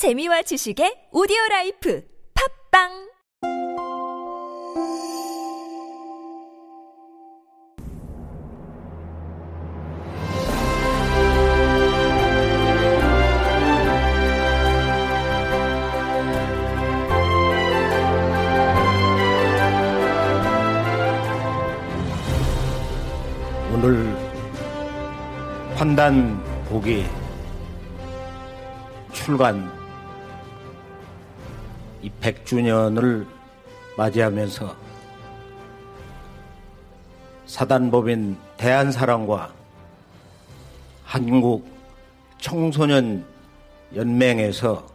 재미와 지식의 오디오 라이프 팝빵! 오늘 환단 복이 출간 이 100주년을 맞이하면서 사단법인 대한사랑과 한국 청소년 연맹에서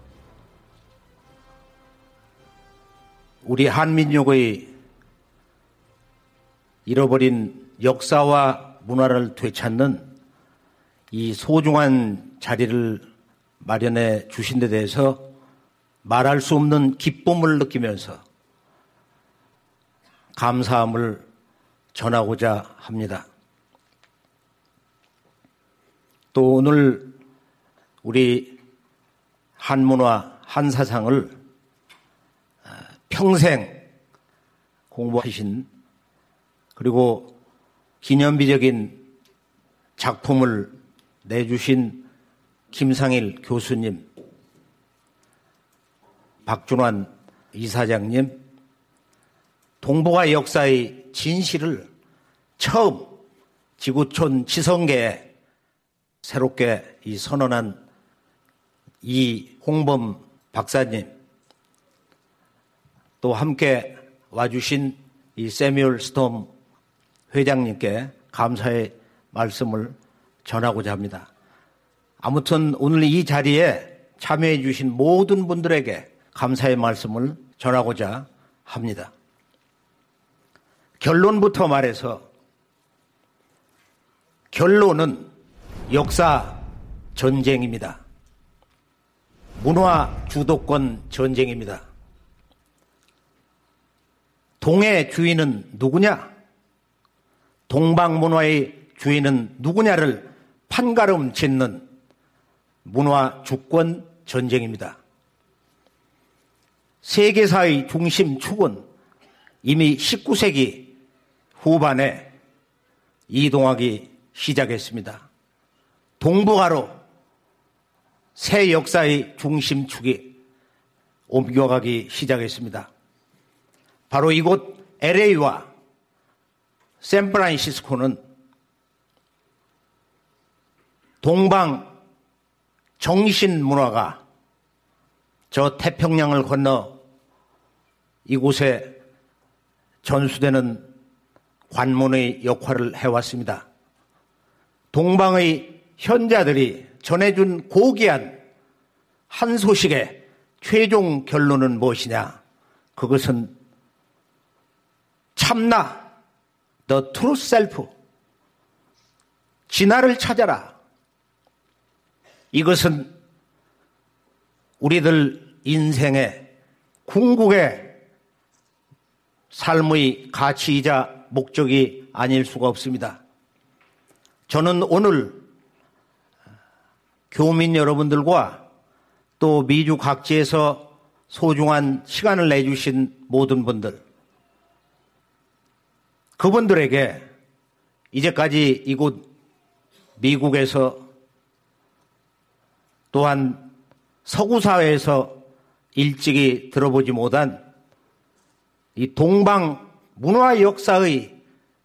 우리 한민족의 잃어버린 역사와 문화를 되찾는 이 소중한 자리를 마련해 주신 데 대해서 말할 수 없는 기쁨을 느끼면서 감사함을 전하고자 합니다. 또 오늘 우리 한문화, 한사상을 평생 공부하신 그리고 기념비적인 작품을 내주신 김상일 교수님, 박준환 이사장님, 동북아 역사의 진실을 처음 지구촌 지성계에 새롭게 이 선언한 이 홍범 박사님, 또 함께 와주신 이 세뮤얼 스톰 회장님께 감사의 말씀을 전하고자 합니다. 아무튼 오늘 이 자리에 참여해 주신 모든 분들에게 감사의 말씀을 전하고자 합니다. 결론부터 말해서 결론은 역사 전쟁입니다. 문화 주도권 전쟁입니다. 동의 주인은 누구냐? 동방 문화의 주인은 누구냐를 판가름 짓는 문화 주권 전쟁입니다. 세계사의 중심 축은 이미 19세기 후반에 이동하기 시작했습니다. 동북아로 새 역사의 중심축이 옮겨가기 시작했습니다. 바로 이곳 LA와 샌프란시스코는 동방 정신 문화가 저 태평양을 건너 이곳에 전수되는 관문의 역할을 해왔습니다. 동방의 현자들이 전해준 고귀한 한 소식의 최종 결론은 무엇이냐? 그것은 참나, the true self, 진화를 찾아라. 이것은 우리들 인생의 궁극의 삶의 가치이자 목적이 아닐 수가 없습니다. 저는 오늘 교민 여러분들과 또 미주 각지에서 소중한 시간을 내주신 모든 분들, 그분들에게 이제까지 이곳 미국에서 또한 서구 사회에서 일찍이 들어보지 못한 이 동방 문화 역사의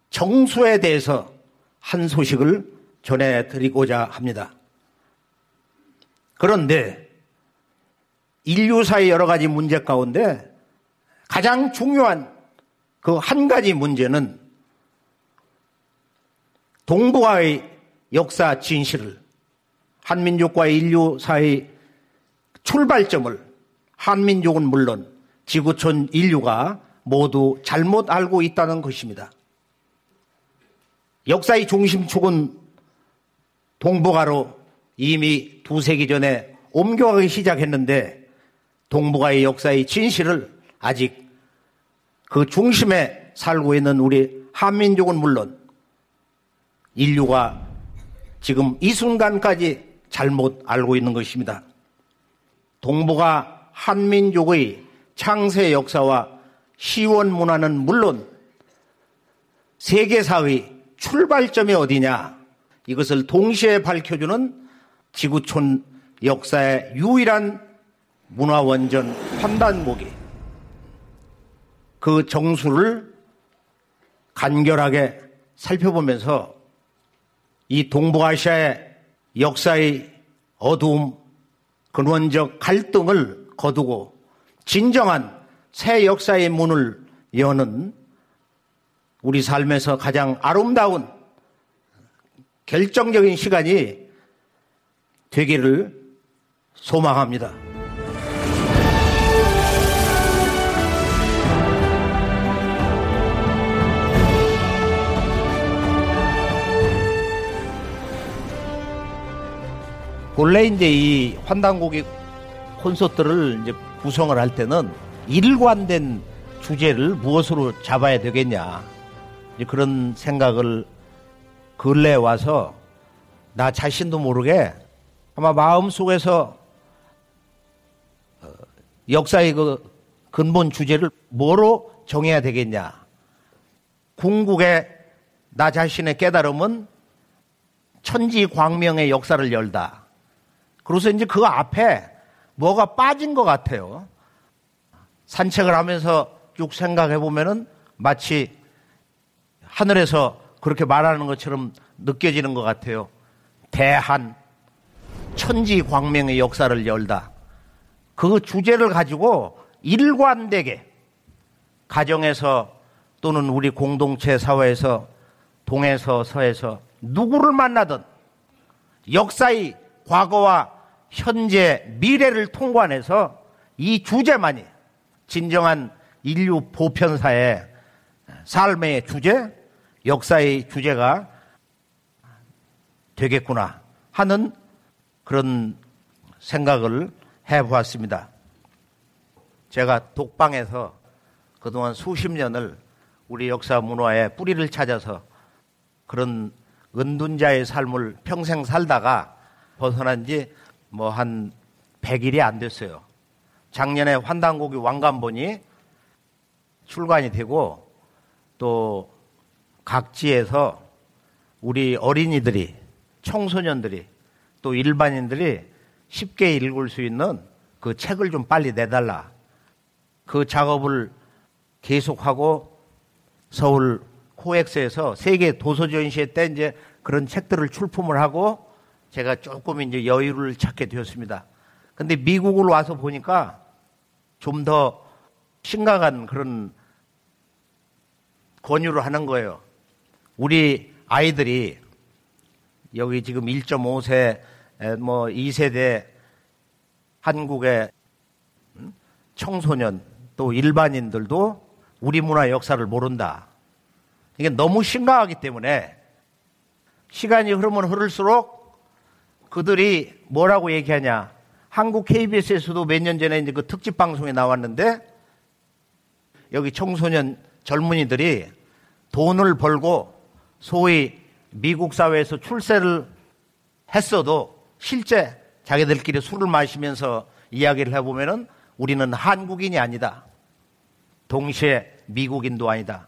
정수에 대해서 한 소식을 전해드리고자 합니다. 그런데 인류사의 여러 가지 문제 가운데 가장 중요한 그 한 가지 문제는 동북아의 역사 진실을 한민족과 인류사의 출발점을 한민족은 물론 지구촌 인류가 모두 잘못 알고 있다는 것입니다. 역사의 중심축은 동북아로 이미 두 세기 전에 옮겨가기 시작했는데 동북아의 역사의 진실을 아직 그 중심에 살고 있는 우리 한민족은 물론 인류가 지금 이 순간까지 잘못 알고 있는 것입니다. 동북아 한민족의 창세 역사와 시원 문화는 물론 세계사의 출발점이 어디냐? 이것을 동시에 밝혀주는 지구촌 역사의 유일한 문화원전 판단목이 그 정수를 간결하게 살펴보면서 이 동북아시아의 역사의 어두움, 근원적 갈등을 거두고 진정한 새 역사의 문을 여는 우리 삶에서 가장 아름다운 결정적인 시간이 되기를 소망합니다. 원래 이제 이 환단곡이 콘서트를 이제 구성을 할 때는 일관된 주제를 무엇으로 잡아야 되겠냐 그런 생각을 근래에 와서 나 자신도 모르게 아마 마음 속에서 어, 역사의 그 근본 주제를 뭐로 정해야 되겠냐. 궁극의 나 자신의 깨달음은 천지 광명의 역사를 열다. 그래서 이제 그 앞에 뭐가 빠진 것 같아요. 산책을 하면서 쭉 생각해 보면은 마치 하늘에서 그렇게 말하는 것처럼 느껴지는 것 같아요. 대한 천지 광명의 역사를 열다. 그 주제를 가지고 일관되게 가정에서 또는 우리 공동체 사회에서 동에서 서에서 누구를 만나든 역사의 과거와 현재 미래를 통관해서 이 주제만이 진정한 인류 보편사의 삶의 주제, 역사의 주제가 되겠구나 하는 그런 생각을 해 보았습니다. 제가 독방에서 그동안 수십 년을 우리 역사 문화의 뿌리를 찾아서 그런 은둔자의 삶을 평생 살다가 벗어난 지 뭐 한 100일이 안 됐어요. 작년에 환단고기 왕관본이 출간이 되고 또 각지에서 우리 어린이들이 청소년들이 또 일반인들이 쉽게 읽을 수 있는 그 책을 좀 빨리 내달라. 그 작업을 계속하고 서울 코엑스에서 세계 도서전시회 때 이제 그런 책들을 출품을 하고 제가 조금 이제 여유를 찾게 되었습니다. 근데 미국을 와서 보니까 좀 더 심각한 그런 권유를 하는 거예요. 우리 아이들이 여기 지금 1.5세 뭐 2세대 한국의 음, 청소년 또 일반인들도 우리 문화 역사를 모른다. 이게 너무 심각하기 때문에 시간이 흐르면 흐를수록 그들이 뭐라고 얘기하냐. 한국 KBS에서도 몇 년 전에 이제 그 특집 방송에 나왔는데 여기 청소년 젊은이들이 돈을 벌고 소위 미국 사회에서 출세를 했어도 실제 자기들끼리 술을 마시면서 이야기를 해보면은 우리는 한국인이 아니다. 동시에 미국인도 아니다.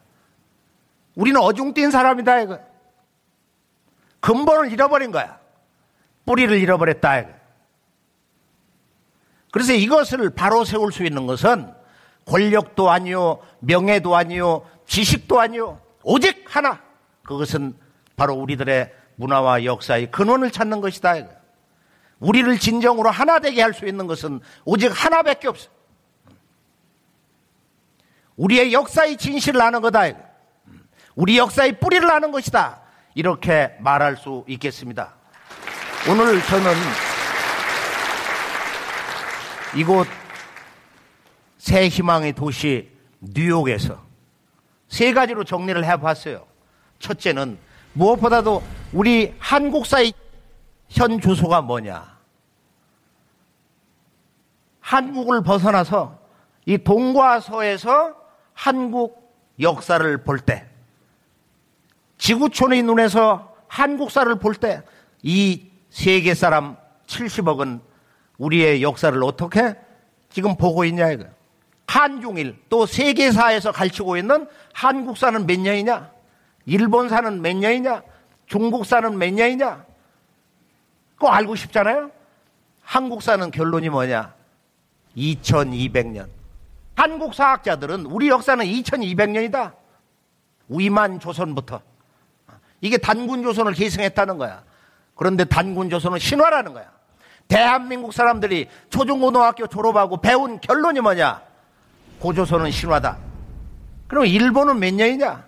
우리는 어중뛴 사람이다. 이거. 근본을 잃어버린 거야. 뿌리를 잃어버렸다. 이거. 그래서 이것을 바로 세울 수 있는 것은 권력도 아니요, 명예도 아니요, 지식도 아니요, 오직 하나. 그것은 바로 우리들의 문화와 역사의 근원을 찾는 것이다. 우리를 진정으로 하나 되게 할 수 있는 것은 오직 하나밖에 없어. 우리의 역사의 진실을 아는 거다. 우리 역사의 뿌리를 아는 것이다. 이렇게 말할 수 있겠습니다. 오늘 저는 이곳 새 희망의 도시 뉴욕에서 세 가지로 정리를 해봤어요. 첫째는 무엇보다도 우리 한국 사의 현 주소가 뭐냐? 한국을 벗어나서 이 동과 서에서 한국 역사를 볼 때, 지구촌의 눈에서 한국사를 볼 때, 이 세계 사람 70억은 우리의 역사를 어떻게 지금 보고 있냐 이거. 한중일 또 세계사에서 가르치고 있는 한국사는 몇 년이냐? 일본사는 몇 년이냐? 중국사는 몇 년이냐? 그거 알고 싶잖아요? 한국사는 결론이 뭐냐? 2200년. 한국 사학자들은 우리 역사는 2200년이다. 위만 조선부터. 이게 단군 조선을 계승했다는 거야. 그런데 단군 조선은 신화라는 거야. 대한민국 사람들이 초중고등학교 졸업하고 배운 결론이 뭐냐? 고조선은 신화다. 그럼 일본은 몇 년이냐?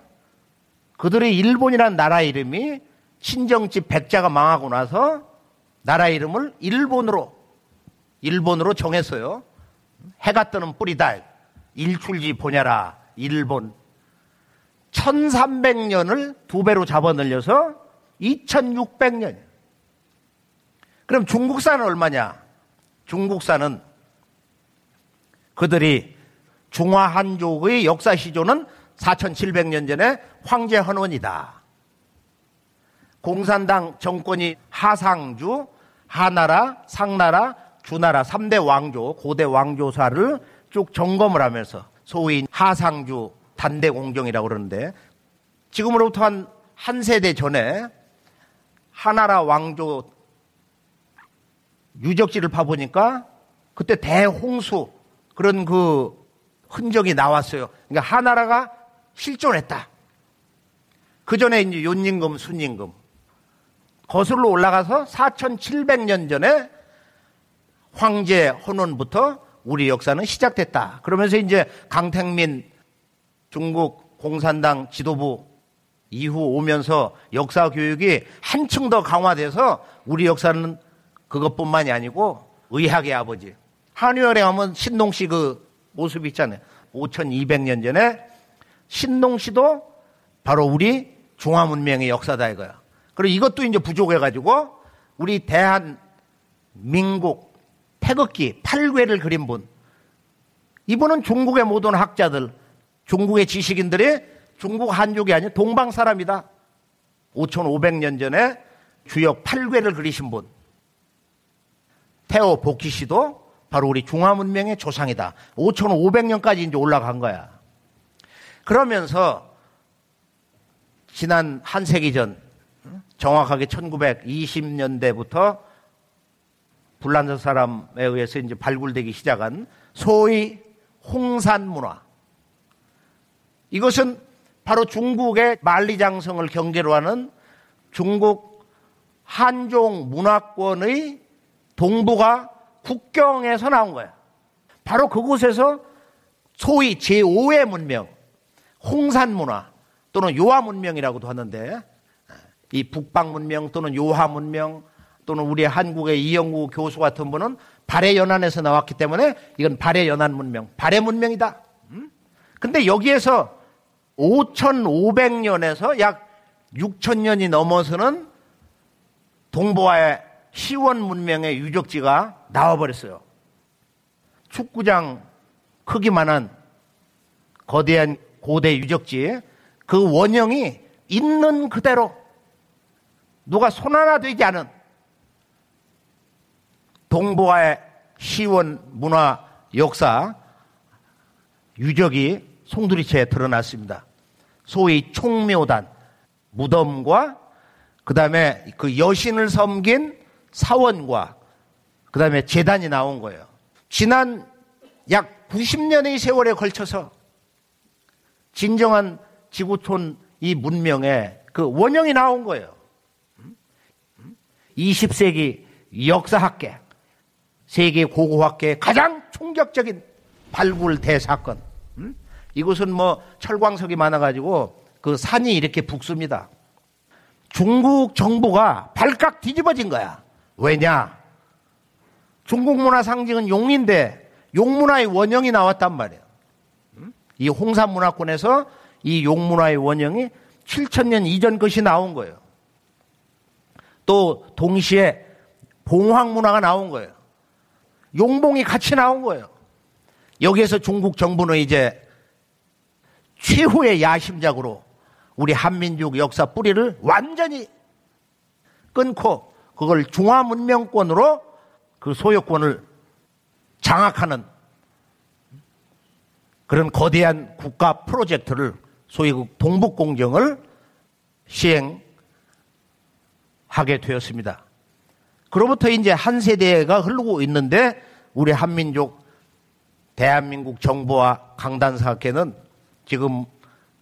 그들의 일본이란 나라 이름이 친정집 백자가 망하고 나서 나라 이름을 일본으로 일본으로 정했어요. 해가 뜨는 뿌리다. 일출지 보냐라. 일본. 1300년을 두 배로 잡아 늘려서 2600년. 그럼 중국사는 얼마냐? 중국사는 그들이 중화한족의 역사 시조는 4700년 전에 황제 헌원이다. 공산당 정권이 하상주, 하나라, 상나라, 주나라 3대 왕조, 고대 왕조사를 쭉 점검을 하면서 소위 하상주 단대 공정이라고 그러는데 지금으로부터 한, 한 세대 전에 하나라 왕조 유적지를 파보니까 그때 대홍수 그런 그 흔적이 나왔어요. 그러니까 하나라가 실존했다. 그 전에 이제 윤임금, 순임금. 거슬러 올라가서 4,700년 전에 황제 헌원부터 우리 역사는 시작됐다. 그러면서 이제 강택민 중국 공산당 지도부 이후 오면서 역사 교육이 한층 더 강화돼서 우리 역사는 그것뿐만이 아니고 의학의 아버지 한의원에 가면 신동 씨 그 모습 있잖아요. 5,200년 전에 신동 씨도 바로 우리 중화 문명의 역사다 이거야. 그리고 이것도 이제 부족해 가지고 우리 대한 민국 태극기 8괴를 그린 분. 이분은 중국의 모든 학자들, 중국의 지식인들이 중국 한족이 아닌 동방 사람이다. 5,500년 전에 주역 8괴를 그리신 분. 태오 복희 씨도 바로 우리 중화문명의 조상이다. 5,500년까지 이제 올라간 거야. 그러면서 지난 한 세기 전, 정확하게 1920년대부터 불란서 사람에 의해서 이제 발굴되기 시작한 소위 홍산 문화. 이것은 바로 중국의 만리장성을 경계로 하는 중국 한종 문화권의 동부가 국경에서 나온 거야. 바로 그곳에서 소위 제5의 문명, 홍산 문화 또는 요하 문명이라고도 하는데 이 북방 문명 또는 요하 문명 또는 우리 한국의 이영구 교수 같은 분은 발해 연안에서 나왔기 때문에 이건 발해 연안 문명, 발해 문명이다. 음? 근데 여기에서 5,500년에서 약 6,000년이 넘어서는 동부와의 시원 문명의 유적지가 나와버렸어요. 축구장 크기만한 거대한 고대 유적지 그 원형이 있는 그대로 누가 손 하나 되지 않은 동부와의 시원 문화 역사 유적이 송두리채에 드러났습니다. 소위 총묘단, 무덤과 그 다음에 그 여신을 섬긴 사원과 그 다음에 재단이 나온 거예요. 지난 약 90년의 세월에 걸쳐서 진정한 지구촌 이 문명의 그 원형이 나온 거예요. 20세기 역사학계, 세계 고고학계의 가장 충격적인 발굴 대사건. 이곳은 뭐 철광석이 많아가지고 그 산이 이렇게 북습니다. 중국 정부가 발칵 뒤집어진 거야. 왜냐? 중국 문화 상징은 용인데 용문화의 원형이 나왔단 말이에요. 이 홍산 문화권에서 이 용문화의 원형이 7천년 이전 것이 나온 거예요. 또 동시에 봉황 문화가 나온 거예요. 용봉이 같이 나온 거예요. 여기에서 중국 정부는 이제 최후의 야심작으로 우리 한민족 역사 뿌리를 완전히 끊고 그걸 중화문명권으로 그 소유권을 장악하는 그런 거대한 국가 프로젝트를 소위 그 동북공정을 시행하게 되었습니다. 그로부터 이제 한 세대가 흐르고 있는데 우리 한민족 대한민국 정부와 강단사학회는 지금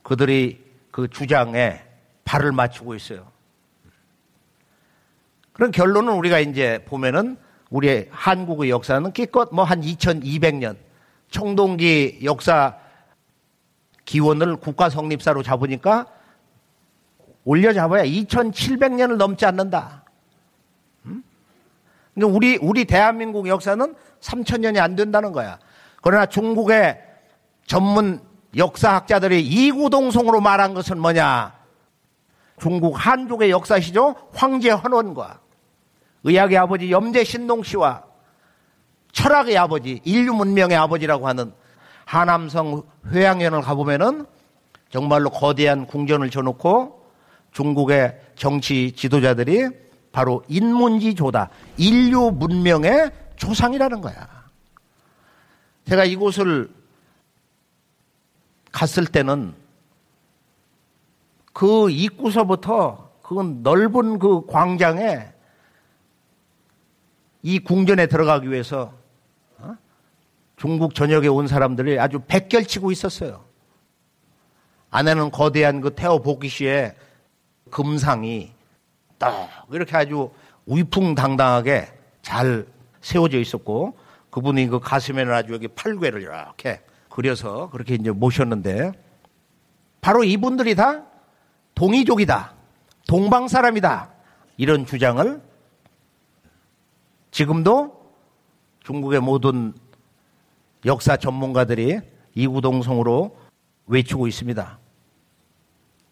그들이 그 주장에 발을 맞추고 있어요. 그런 결론은 우리가 이제 보면은 우리 한국의 역사는 기껏 뭐 한 2200년 청동기 역사 기원을 국가 성립사로 잡으니까 올려 잡아야 2700년을 넘지 않는다. 그러니까 우리 우리 대한민국 역사는 3000년이 안 된다는 거야. 그러나 중국의 전문 역사학자들이 이구동성으로 말한 것은 뭐냐? 중국 한족의 역사시죠? 황제 헌원과 의학의 아버지 염제 신동 씨와 철학의 아버지, 인류 문명의 아버지라고 하는 하남성 회양연을 가보면은 정말로 거대한 궁전을 쳐놓고 중국의 정치 지도자들이 바로 인문지조다. 인류 문명의 조상이라는 거야. 제가 이곳을 갔을 때는 그 입구서부터 그 넓은 그 광장에 이 궁전에 들어가기 위해서 어? 중국 전역에 온 사람들이 아주 백결치고 있었어요. 안에는 거대한 그 태어 복귀시의 금상이 딱 이렇게 아주 위풍당당하게 잘 세워져 있었고 그분이 그 가슴에는 아주 여기 팔괘를 이렇게 그려서 그렇게 이제 모셨는데 바로 이분들이 다 동이족이다. 동방 사람이다. 이런 주장을 지금도 중국의 모든 역사 전문가들이 이구동성으로 외치고 있습니다.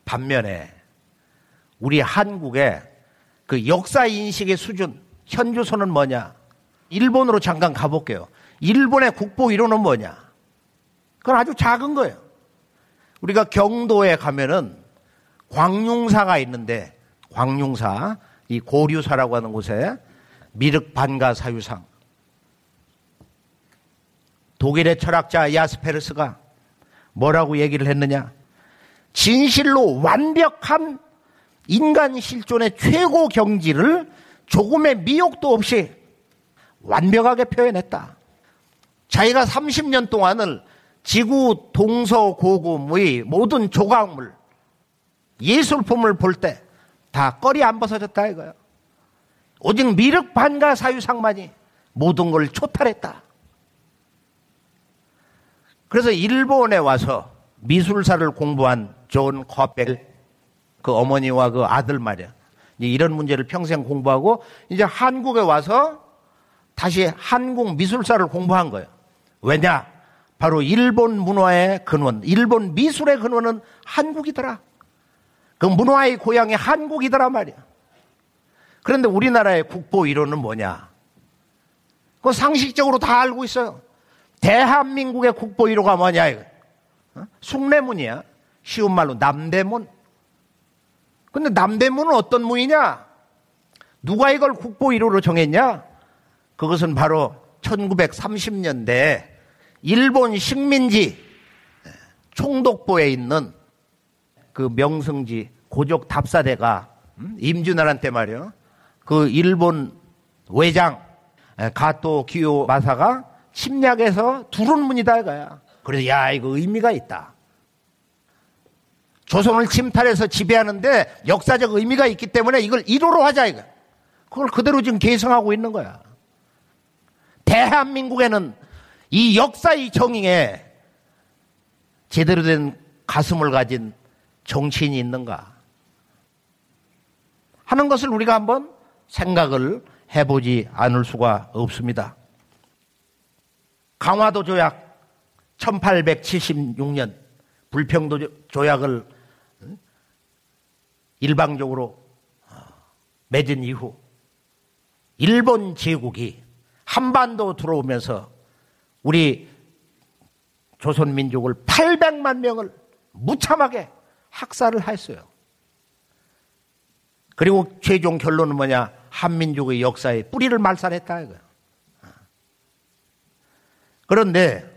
반면에 우리 한국의 그 역사 인식의 수준, 현주소는 뭐냐? 일본으로 잠깐 가볼게요. 일본의 국보 1호는 뭐냐? 그건 아주 작은 거예요. 우리가 경도에 가면은 광융사가 있는데 광융사, 이 고류사라고 하는 곳에 미륵반가 사유상 독일의 철학자 야스페르스가 뭐라고 얘기를 했느냐? 진실로 완벽한 인간 실존의 최고 경지를 조금의 미혹도 없이 완벽하게 표현했다. 자기가 30년 동안을 지구 동서고금의 모든 조각물, 예술품을 볼 때 다 꺼리 안 벗어졌다 이거야. 오직 미륵 반가 사유상만이 모든 걸 초탈했다. 그래서 일본에 와서 미술사를 공부한 존 코벨 그 어머니와 그 아들 말이야. 이런 문제를 평생 공부하고 이제 한국에 와서 다시 한국 미술사를 공부한 거예요. 왜냐? 바로 일본 문화의 근원, 일본 미술의 근원은 한국이더라. 그 문화의 고향이 한국이더라 말이야. 그런데 우리나라의 국보 1호는 뭐냐? 그 상식적으로 다 알고 있어요. 대한민국의 국보 1호가 뭐냐? 이거. 어? 숭례문이야. 쉬운 말로 남대문. 근데 남대문은 어떤 문이냐? 누가 이걸 국보 1호로 정했냐? 그것은 바로 1930년대 일본 식민지 총독부에 있는 그 명성지 고족 답사대가 음? 임준환한테 말이요. 그 일본 외장 가토 기요 마사가 침략해서 두른 문이다 이거야. 그래서 야 이거 의미가 있다. 조선을 침탈해서 지배하는데 역사적 의미가 있기 때문에 이걸 1호로 하자 이거. 그걸 그대로 지금 계승하고 있는 거야. 대한민국에는 이 역사의 정의에 제대로 된 가슴을 가진 정치인이 있는가 하는 것을 우리가 한번 생각을 해보지 않을 수가 없습니다. 강화도 조약 1876년 불평도 조약을 일방적으로 맺은 이후 일본 제국이 한반도 들어오면서 우리 조선 민족을 800만 명을 무참하게 학살을 했어요. 그리고 최종 결론은 뭐냐? 한민족의 역사에 뿌리를 말살했다 이거예요. 그런데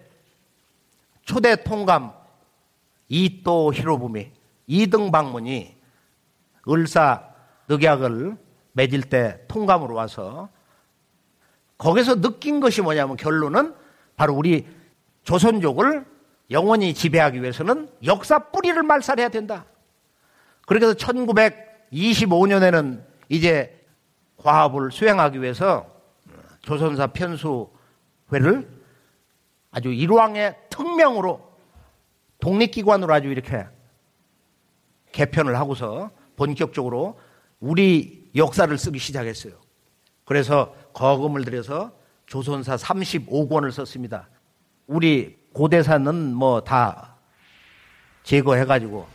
초대 통감 이또 히로부미 이등 방문이 을사 늑약을 맺을 때 통감으로 와서 거기서 느낀 것이 뭐냐면 결론은 바로 우리 조선족을 영원히 지배하기 위해서는 역사 뿌리를 말살해야 된다. 그렇게 해서 1925년에는 이제 과업을 수행하기 위해서 조선사 편수회를 아주 일왕의 특명으로 독립기관으로 아주 이렇게 개편을 하고서 본격적으로 우리 역사를 쓰기 시작했어요. 그래서 거금을 들여서 조선사 35권을 썼습니다. 우리 고대사는 뭐 다 제거해가지고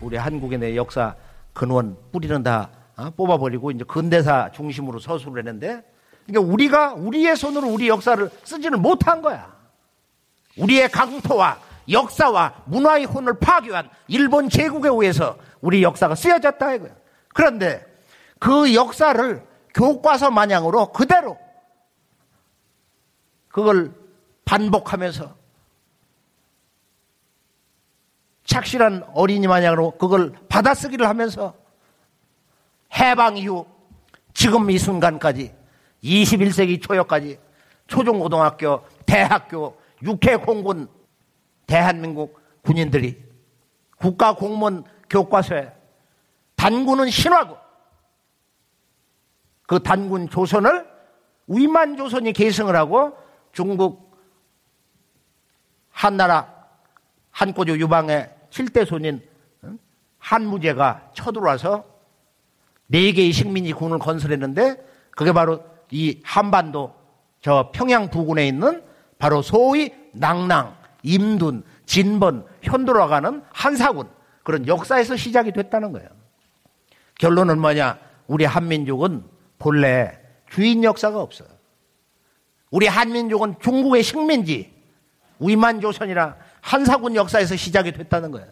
우리 한국의 내 역사 근원 뿌리는 다 어, 뽑아버리고 이제 근대사 중심으로 서술을 했는데 그러니까 우리가 우리의 손으로 우리 역사를 쓰지는 못한 거야. 우리의 강토와 역사와 문화의 혼을 파괴한 일본 제국에 의해서 우리 역사가 쓰여졌다 이거야. 그런데 그 역사를 교과서 마냥으로 그대로 그걸 반복하면서 착실한 어린이 마냥으로 그걸 받아쓰기를 하면서 해방 이후 지금 이 순간까지 21세기 초여까지 초중고등학교, 대학교, 육해 공군, 대한민국 군인들이 국가 공무원 교과서에 단군은 신화고 그 단군 조선을 위만 조선이 계승을 하고 중국 한나라 한꼬조 유방의 7대 손인 한무제가 쳐들어와서 네 개의 식민지 군을 건설했는데 그게 바로 이 한반도 저 평양 부근에 있는 바로 소위 낭낭, 임둔, 진번, 현도로 가는 한사군 그런 역사에서 시작이 됐다는 거예요. 결론은 뭐냐? 우리 한민족은 본래 주인 역사가 없어요. 우리 한민족은 중국의 식민지, 위만 조선이라 한사군 역사에서 시작이 됐다는 거예요.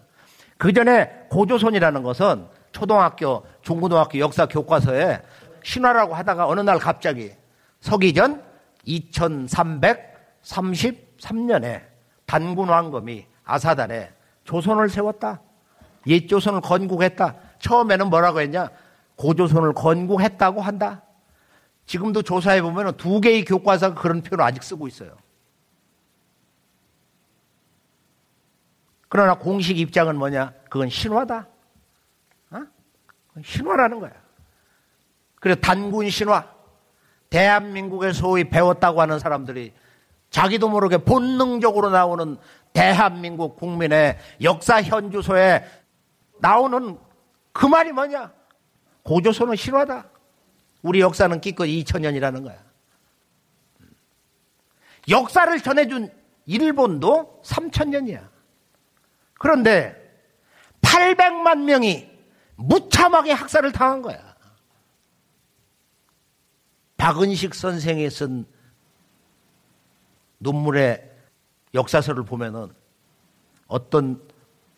그 전에 고조선이라는 것은 초등학교, 중고등학교 역사 교과서에 신화라고 하다가 어느 날 갑자기 서기전 2333년에 단군 왕검이 아사단에 조선을 세웠다. 옛 조선을 건국했다. 처음에는 뭐라고 했냐? 고조선을 건국했다고 한다. 지금도 조사해 보면 두 개의 교과서가 그런 표현을 아직 쓰고 있어요. 그러나 공식 입장은 뭐냐? 그건 신화다. 어? 신화라는 거야. 그래서 단군 신화. 대한민국에 소위 배웠다고 하는 사람들이 자기도 모르게 본능적으로 나오는 대한민국 국민의 역사 현주소에 나오는 그 말이 뭐냐? 고조선은 신화다. 우리 역사는 기껏 2000년이라는 거야. 역사를 전해준 일본도 3000년이야. 그런데 800만 명이 무참하게 학살을 당한 거야. 박은식 선생이 쓴 눈물의 역사서를 보면은 어떤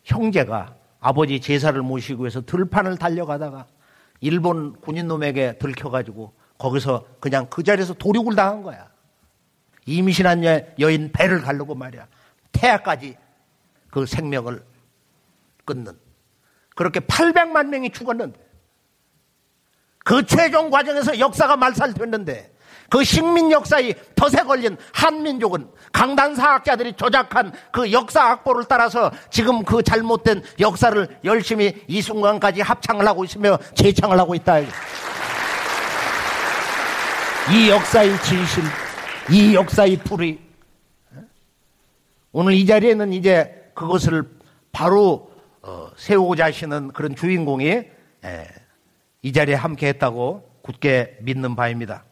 형제가 아버지 제사를 모시고 해서 들판을 달려가다가 일본 군인놈에게 들켜가지고 거기서 그냥 그 자리에서 도륙을 당한 거야. 임신한 여인 배를 가르고 말이야. 태아까지 그 생명을 끊는. 그렇게 800만 명이 죽었는데 그 최종 과정에서 역사가 말살됐는데 그 식민 역사의 덫에 걸린 한민족은 강단 사학자들이 조작한 그 역사 악보를 따라서 지금 그 잘못된 역사를 열심히 이 순간까지 합창을 하고 있으며 재창을 하고 있다. 이 역사의 진실, 이 역사의 풀이 오늘 이 자리에는 이제 그것을 바로 어, 세우고자 하시는 그런 주인공이 이 자리에 함께 했다고 굳게 믿는 바입니다.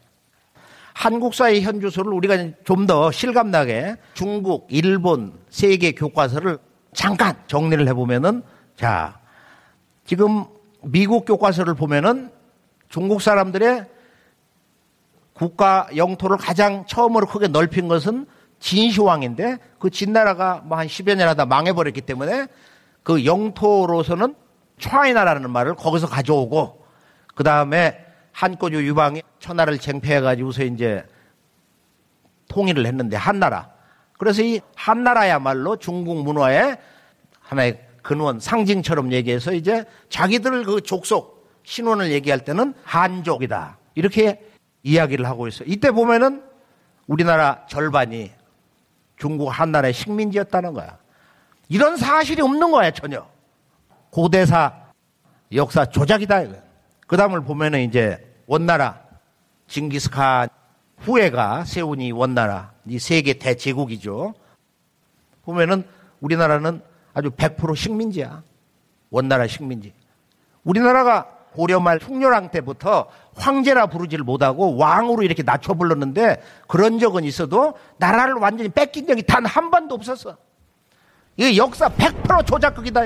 한국사의 현주소를 우리가 좀 더 실감나게 중국, 일본, 세계 교과서를 잠깐 정리를 해보면은 자, 지금 미국 교과서를 보면은 중국 사람들의 국가 영토를 가장 처음으로 크게 넓힌 것은 진시황인데 그 진나라가 뭐 한 10여 년 하다 망해버렸기 때문에 그 영토로서는 차이나라는 말을 거기서 가져오고 그 다음에 한꼬주 유방이 천하를 쟁패해가지고서 이제 통일을 했는데 한나라. 그래서 이 한나라야말로 중국 문화의 하나의 근원, 상징처럼 얘기해서 이제 자기들 그 족속, 신원을 얘기할 때는 한족이다. 이렇게 이야기를 하고 있어요. 이때 보면은 우리나라 절반이 중국 한나라의 식민지였다는 거야. 이런 사실이 없는 거야, 전혀. 고대사 역사 조작이다. 그 다음을 보면은 이제 원나라, 징기스칸 후예가 세운 이 원나라, 이 세계 대제국이죠. 보면은 우리나라는 아주 100% 식민지야. 원나라 식민지. 우리나라가 고려 말 흉렬왕 때부터 황제라 부르지를 못하고 왕으로 이렇게 낮춰 불렀는데 그런 적은 있어도 나라를 완전히 뺏긴 적이 단 한 번도 없었어. 이게 역사 100% 조작극이다.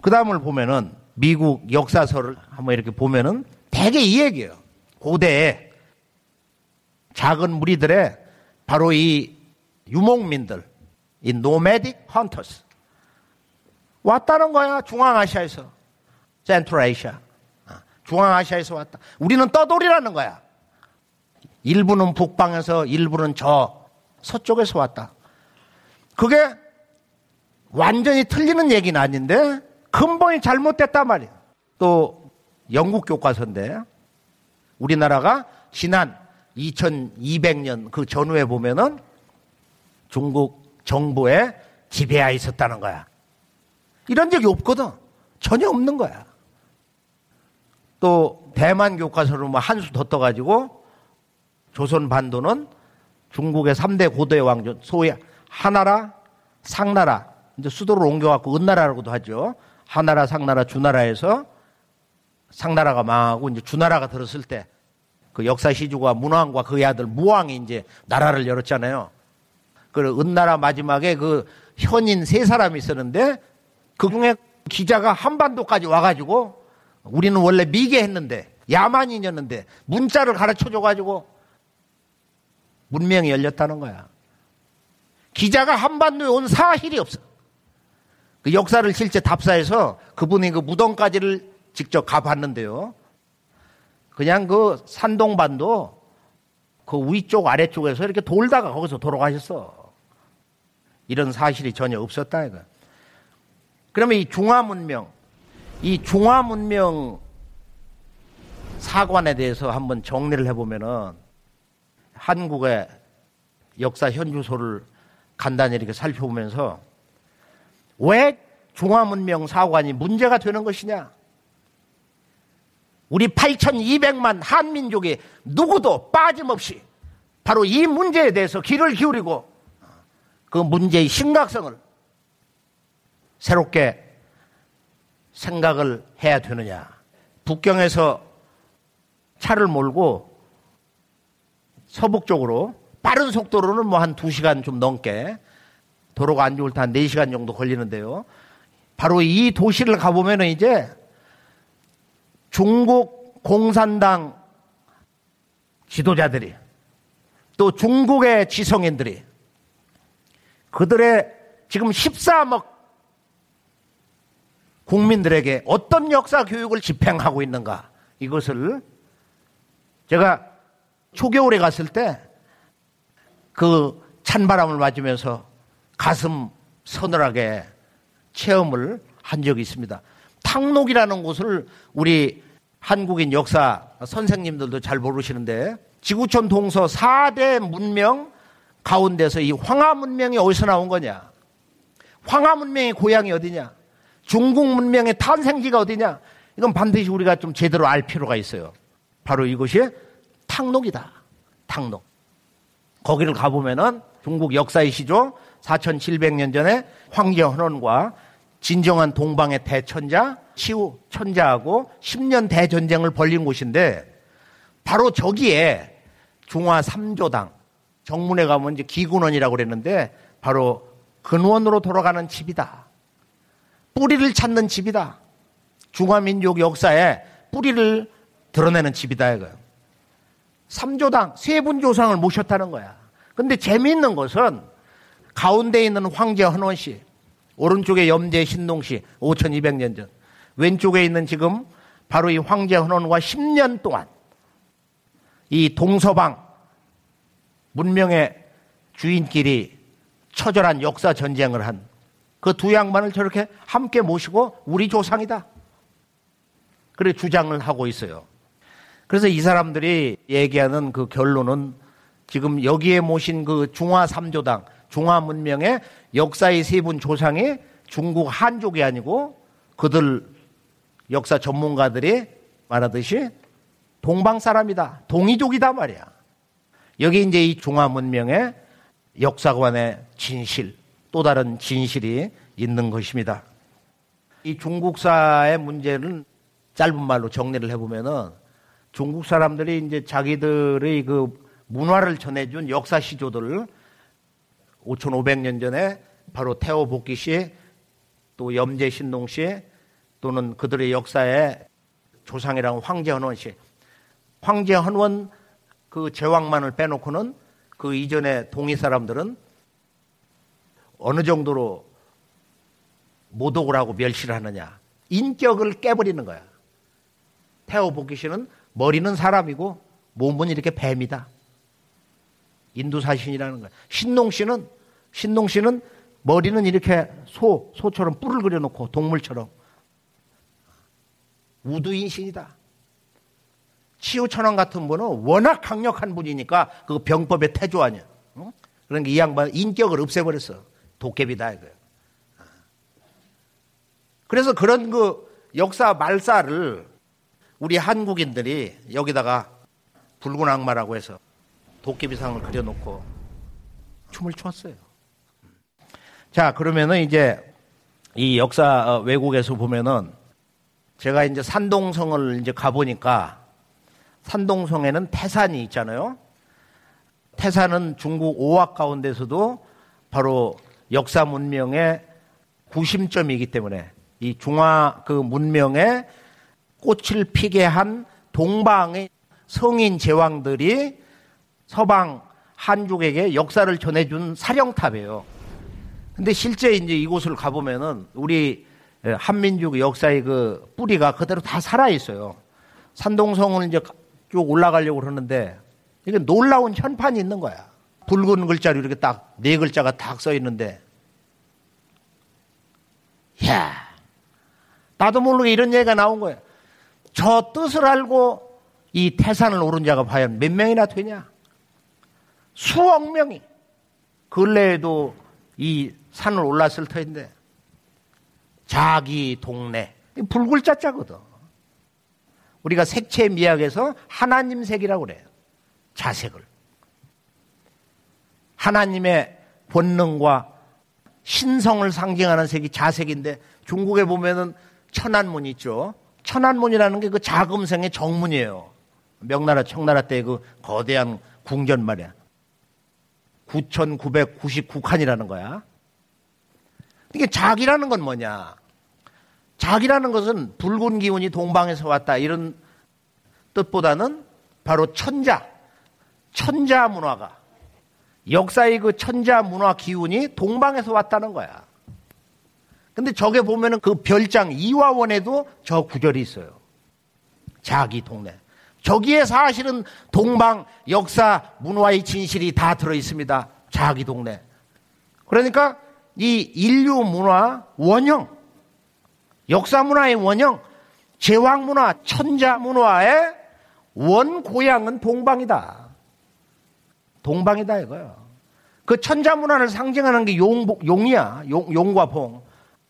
그 다음을 보면은 미국 역사서를 한번 이렇게 보면은 대개 이 얘기예요. 고대에 작은 무리들의 바로 이 유목민들, 이 노매딕 헌터스 왔다는 거야 중앙아시아에서 센트럴아시아 중앙아시아에서 왔다. 우리는 떠돌이라는 거야. 일부는 북방에서 일부는 저 서쪽에서 왔다. 그게 완전히 틀리는 얘기는 아닌데 근본이 잘못됐단 말이야. 또 영국 교과서인데 우리나라가 지난 2200년 그 전후에 보면은 중국 정부의 지배하에 있었다는 거야. 이런 적이 없거든. 전혀 없는 거야. 또 대만 교과서로 뭐 한 수 더 떠가지고 조선 반도는 중국의 3대 고대 왕조, 소위 하나라, 상나라, 이제 수도를 옮겨갖고 은나라라고도 하죠. 하나라, 상나라, 주나라에서 상나라가 망하고 이제 주나라가 들었을 때 그 역사 시주가 문왕과 그의 아들 무왕이 이제 나라를 열었잖아요. 그 은나라 마지막에 그 현인 세 사람이 있었는데 그 중에 기자가 한반도까지 와가지고 우리는 원래 미개했는데 야만인이었는데 문자를 가르쳐 줘가지고 문명이 열렸다는 거야. 기자가 한반도에 온 사실이 없어. 그 역사를 실제 답사해서 그분이 그 무덤까지를 직접 가봤는데요. 그냥 그 산동반도 그 위쪽 아래쪽에서 이렇게 돌다가 거기서 돌아가셨어. 이런 사실이 전혀 없었다 이거. 그러면 이 중화 문명, 이 중화 문명 사관에 대해서 한번 정리를 해보면은 한국의 역사 현주소를 간단히 이렇게 살펴보면서 왜 중화 문명 사관이 문제가 되는 것이냐? 우리 8,200만 한민족이 누구도 빠짐없이 바로 이 문제에 대해서 귀를 기울이고 그 문제의 심각성을 새롭게 생각을 해야 되느냐. 북경에서 차를 몰고 서북 쪽으로 빠른 속도로는 뭐 한 2시간 좀 넘게 도로가 안 좋을 때 한 4시간 정도 걸리는데요. 바로 이 도시를 가보면 이제 중국 공산당 지도자들이 또 중국의 지성인들이 그들의 지금 13억 국민들에게 어떤 역사 교육을 집행하고 있는가 이것을 제가 초겨울에 갔을 때 그 찬바람을 맞으면서 가슴 서늘하게 체험을 한 적이 있습니다. 탕록이라는 곳을 우리 한국인 역사 선생님들도 잘 모르시는데 지구촌 동서 4대 문명 가운데서 이 황하 문명이 어디서 나온 거냐? 황하 문명의 고향이 어디냐? 중국 문명의 탄생지가 어디냐? 이건 반드시 우리가 좀 제대로 알 필요가 있어요. 바로 이것이 탕록이다. 탕록. 거기를 가보면은 중국 역사의 시조 4700년 전에 황제 헌원과 진정한 동방의 대천자, 시우 천자하고 10년 대전쟁을 벌린 곳인데 바로 저기에 중화 3조당 정문에 가면 이제 기군원이라고 그랬는데 바로 근원으로 돌아가는 집이다. 뿌리를 찾는 집이다. 중화민족 역사에 뿌리를 드러내는 집이다 이거예요. 3조당 세 분 조상을 모셨다는 거야. 근데 재미있는 것은 가운데 있는 황제 헌원 씨, 오른쪽에 염제 신동 씨 5200년 전, 왼쪽에 있는 지금 바로 이 황제 헌원과 10년 동안 이 동서방 문명의 주인끼리 처절한 역사 전쟁을 한 그 두 양반을 저렇게 함께 모시고 우리 조상이다. 그래 주장을 하고 있어요. 그래서 이 사람들이 얘기하는 그 결론은 지금 여기에 모신 그 중화 삼조당, 중화 문명의 역사의 세분 조상이 중국 한족이 아니고 그들 역사 전문가들이 말하듯이 동방 사람이다. 동이족이다 말이야. 여기 이제 이 중화 문명의 역사관의 진실, 또 다른 진실이 있는 것입니다. 이 중국사의 문제는 짧은 말로 정리를 해보면은 중국 사람들이 이제 자기들의 그 문화를 전해준 역사 시조들을 5,500년 전에 바로 태호 복귀 씨, 또 염제 신동 씨, 또는 그들의 역사에 조상이라는 황제 헌원 씨, 황제 헌원 그 제왕만을 빼놓고는 그 이전에 동이 사람들은 어느 정도로 모독을 하고 멸시를 하느냐. 인격을 깨버리는 거야. 태호 복귀 씨는 머리는 사람이고 몸은 이렇게 뱀이다. 인두사신이라는 거야. 신농 씨는 신농 씨는 머리는 이렇게 소 소처럼 뿔을 그려놓고 동물처럼 우두인 신이다. 치우천왕 같은 분은 워낙 강력한 분이니까 그 병법의 태조 아니야. 응? 그러니까 이 양반 인격을 없애버렸어. 도깨비다 이거야. 그래서 그런 그 역사 말살을 우리 한국인들이 여기다가 붉은 악마라고 해서 도깨비상을 그려놓고 춤을 췄어요. 자, 그러면은 이제 이 역사 어, 외국에서 보면은 제가 이제 산동성을 이제 가보니까 산동성에는 태산이 있잖아요. 태산은 중국 오학 가운데서도 바로 역사 문명의 구심점이기 때문에 이 중화 그 문명의 꽃을 피게 한 동방의 성인 제왕들이 서방 한족에게 역사를 전해준 사령탑이에요. 근데 실제 이제 이곳을 가보면은 우리 한민족 역사의 그 뿌리가 그대로 다 살아있어요. 산동성을 이제 쭉 올라가려고 그러는데 이게 놀라운 현판이 있는 거야. 붉은 글자로 이렇게 딱 네 글자가 딱 써 있는데, 야 나도 모르게 이런 얘기가 나온 거야. 저 뜻을 알고 이 태산을 오른 자가 과연 몇 명이나 되냐? 수억 명이 근래에도 이 산을 올랐을 터인데 자기 동네 불글자자거든. 우리가 색채 미학에서 하나님 색이라고 그래요. 자색을. 하나님의 본능과 신성을 상징하는 색이 자색인데 중국에 보면은 천안문 있죠. 천안문이라는 게 그 자금성의 정문이에요. 명나라 청나라 때 그 거대한 궁전 말이야. 9,999칸이라는 거야. 이게 작이라는 건 뭐냐? 작이라는 것은 붉은 기운이 동방에서 왔다 이런 뜻보다는 바로 천자, 천자 문화가 역사의 그 천자 문화 기운이 동방에서 왔다는 거야. 근데 저게 보면은 그 별장 이화원에도 저 구절이 있어요. 자기 동네. 저기에 사실은 동방 역사 문화의 진실이 다 들어 있습니다. 자기 동네. 그러니까 이 인류 문화 원형, 역사 문화의 원형, 제왕 문화, 천자 문화의 원 고향은 동방이다. 동방이다 이거요. 그 천자 문화를 상징하는 게 용, 용이야. 용, 용과 봉.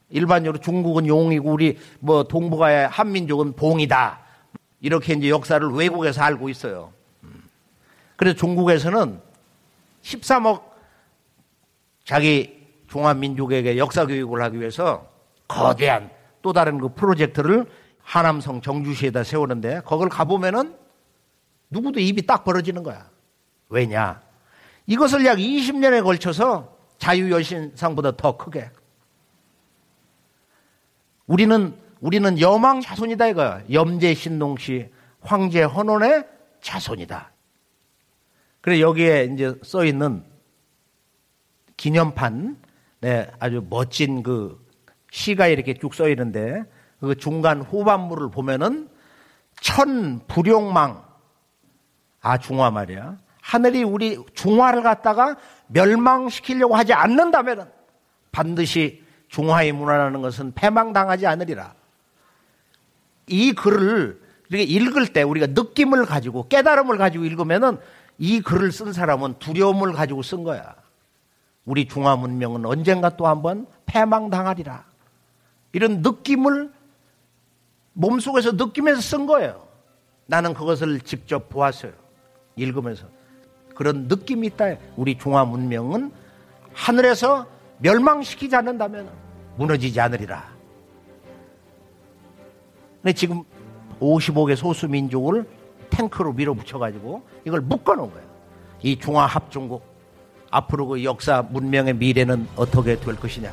일반적으로 중국은 용이고 우리 뭐 동북아의 한민족은 봉이다. 이렇게 이제 역사를 외국에서 알고 있어요. 그래서 중국에서는 13억 자기 중화민족에게 역사 교육을 하기 위해서 거대한 또 다른 그 프로젝트를 하남성 정주시에다 세우는데 거길 가보면은 누구도 입이 딱 벌어지는 거야. 왜냐? 이것을 약 20년에 걸쳐서 자유여신상보다 더 크게 우리는 우리는 여망 자손이다 이거야. 염제 신동씨 황제 헌원의 자손이다. 그래 여기에 이제 써 있는 기념판, 네, 아주 멋진 그 시가 이렇게 쭉 써 있는데 그 중간 후반부를 보면은 천 불용망 아 중화 말이야 하늘이 우리 중화를 갖다가 멸망시키려고 하지 않는다면 반드시 중화의 문화라는 것은 패망당하지 않으리라. 이 글을 이렇게 읽을 때 우리가 느낌을 가지고 깨달음을 가지고 읽으면은 이 글을 쓴 사람은 두려움을 가지고 쓴 거야. 우리 중화 문명은 언젠가 또 한번 패망당하리라. 이런 느낌을 몸속에서 느끼면서 쓴 거예요. 나는 그것을 직접 보았어요. 읽으면서. 그런 느낌이 있다. 우리 중화 문명은 하늘에서 멸망시키지 않는다면 무너지지 않으리라. 근데 지금 55개 소수민족을 탱크로 밀어붙여가지고 이걸 묶어놓은 거예요. 이 중화합중국 앞으로 그 역사 문명의 미래는 어떻게 될 것이냐.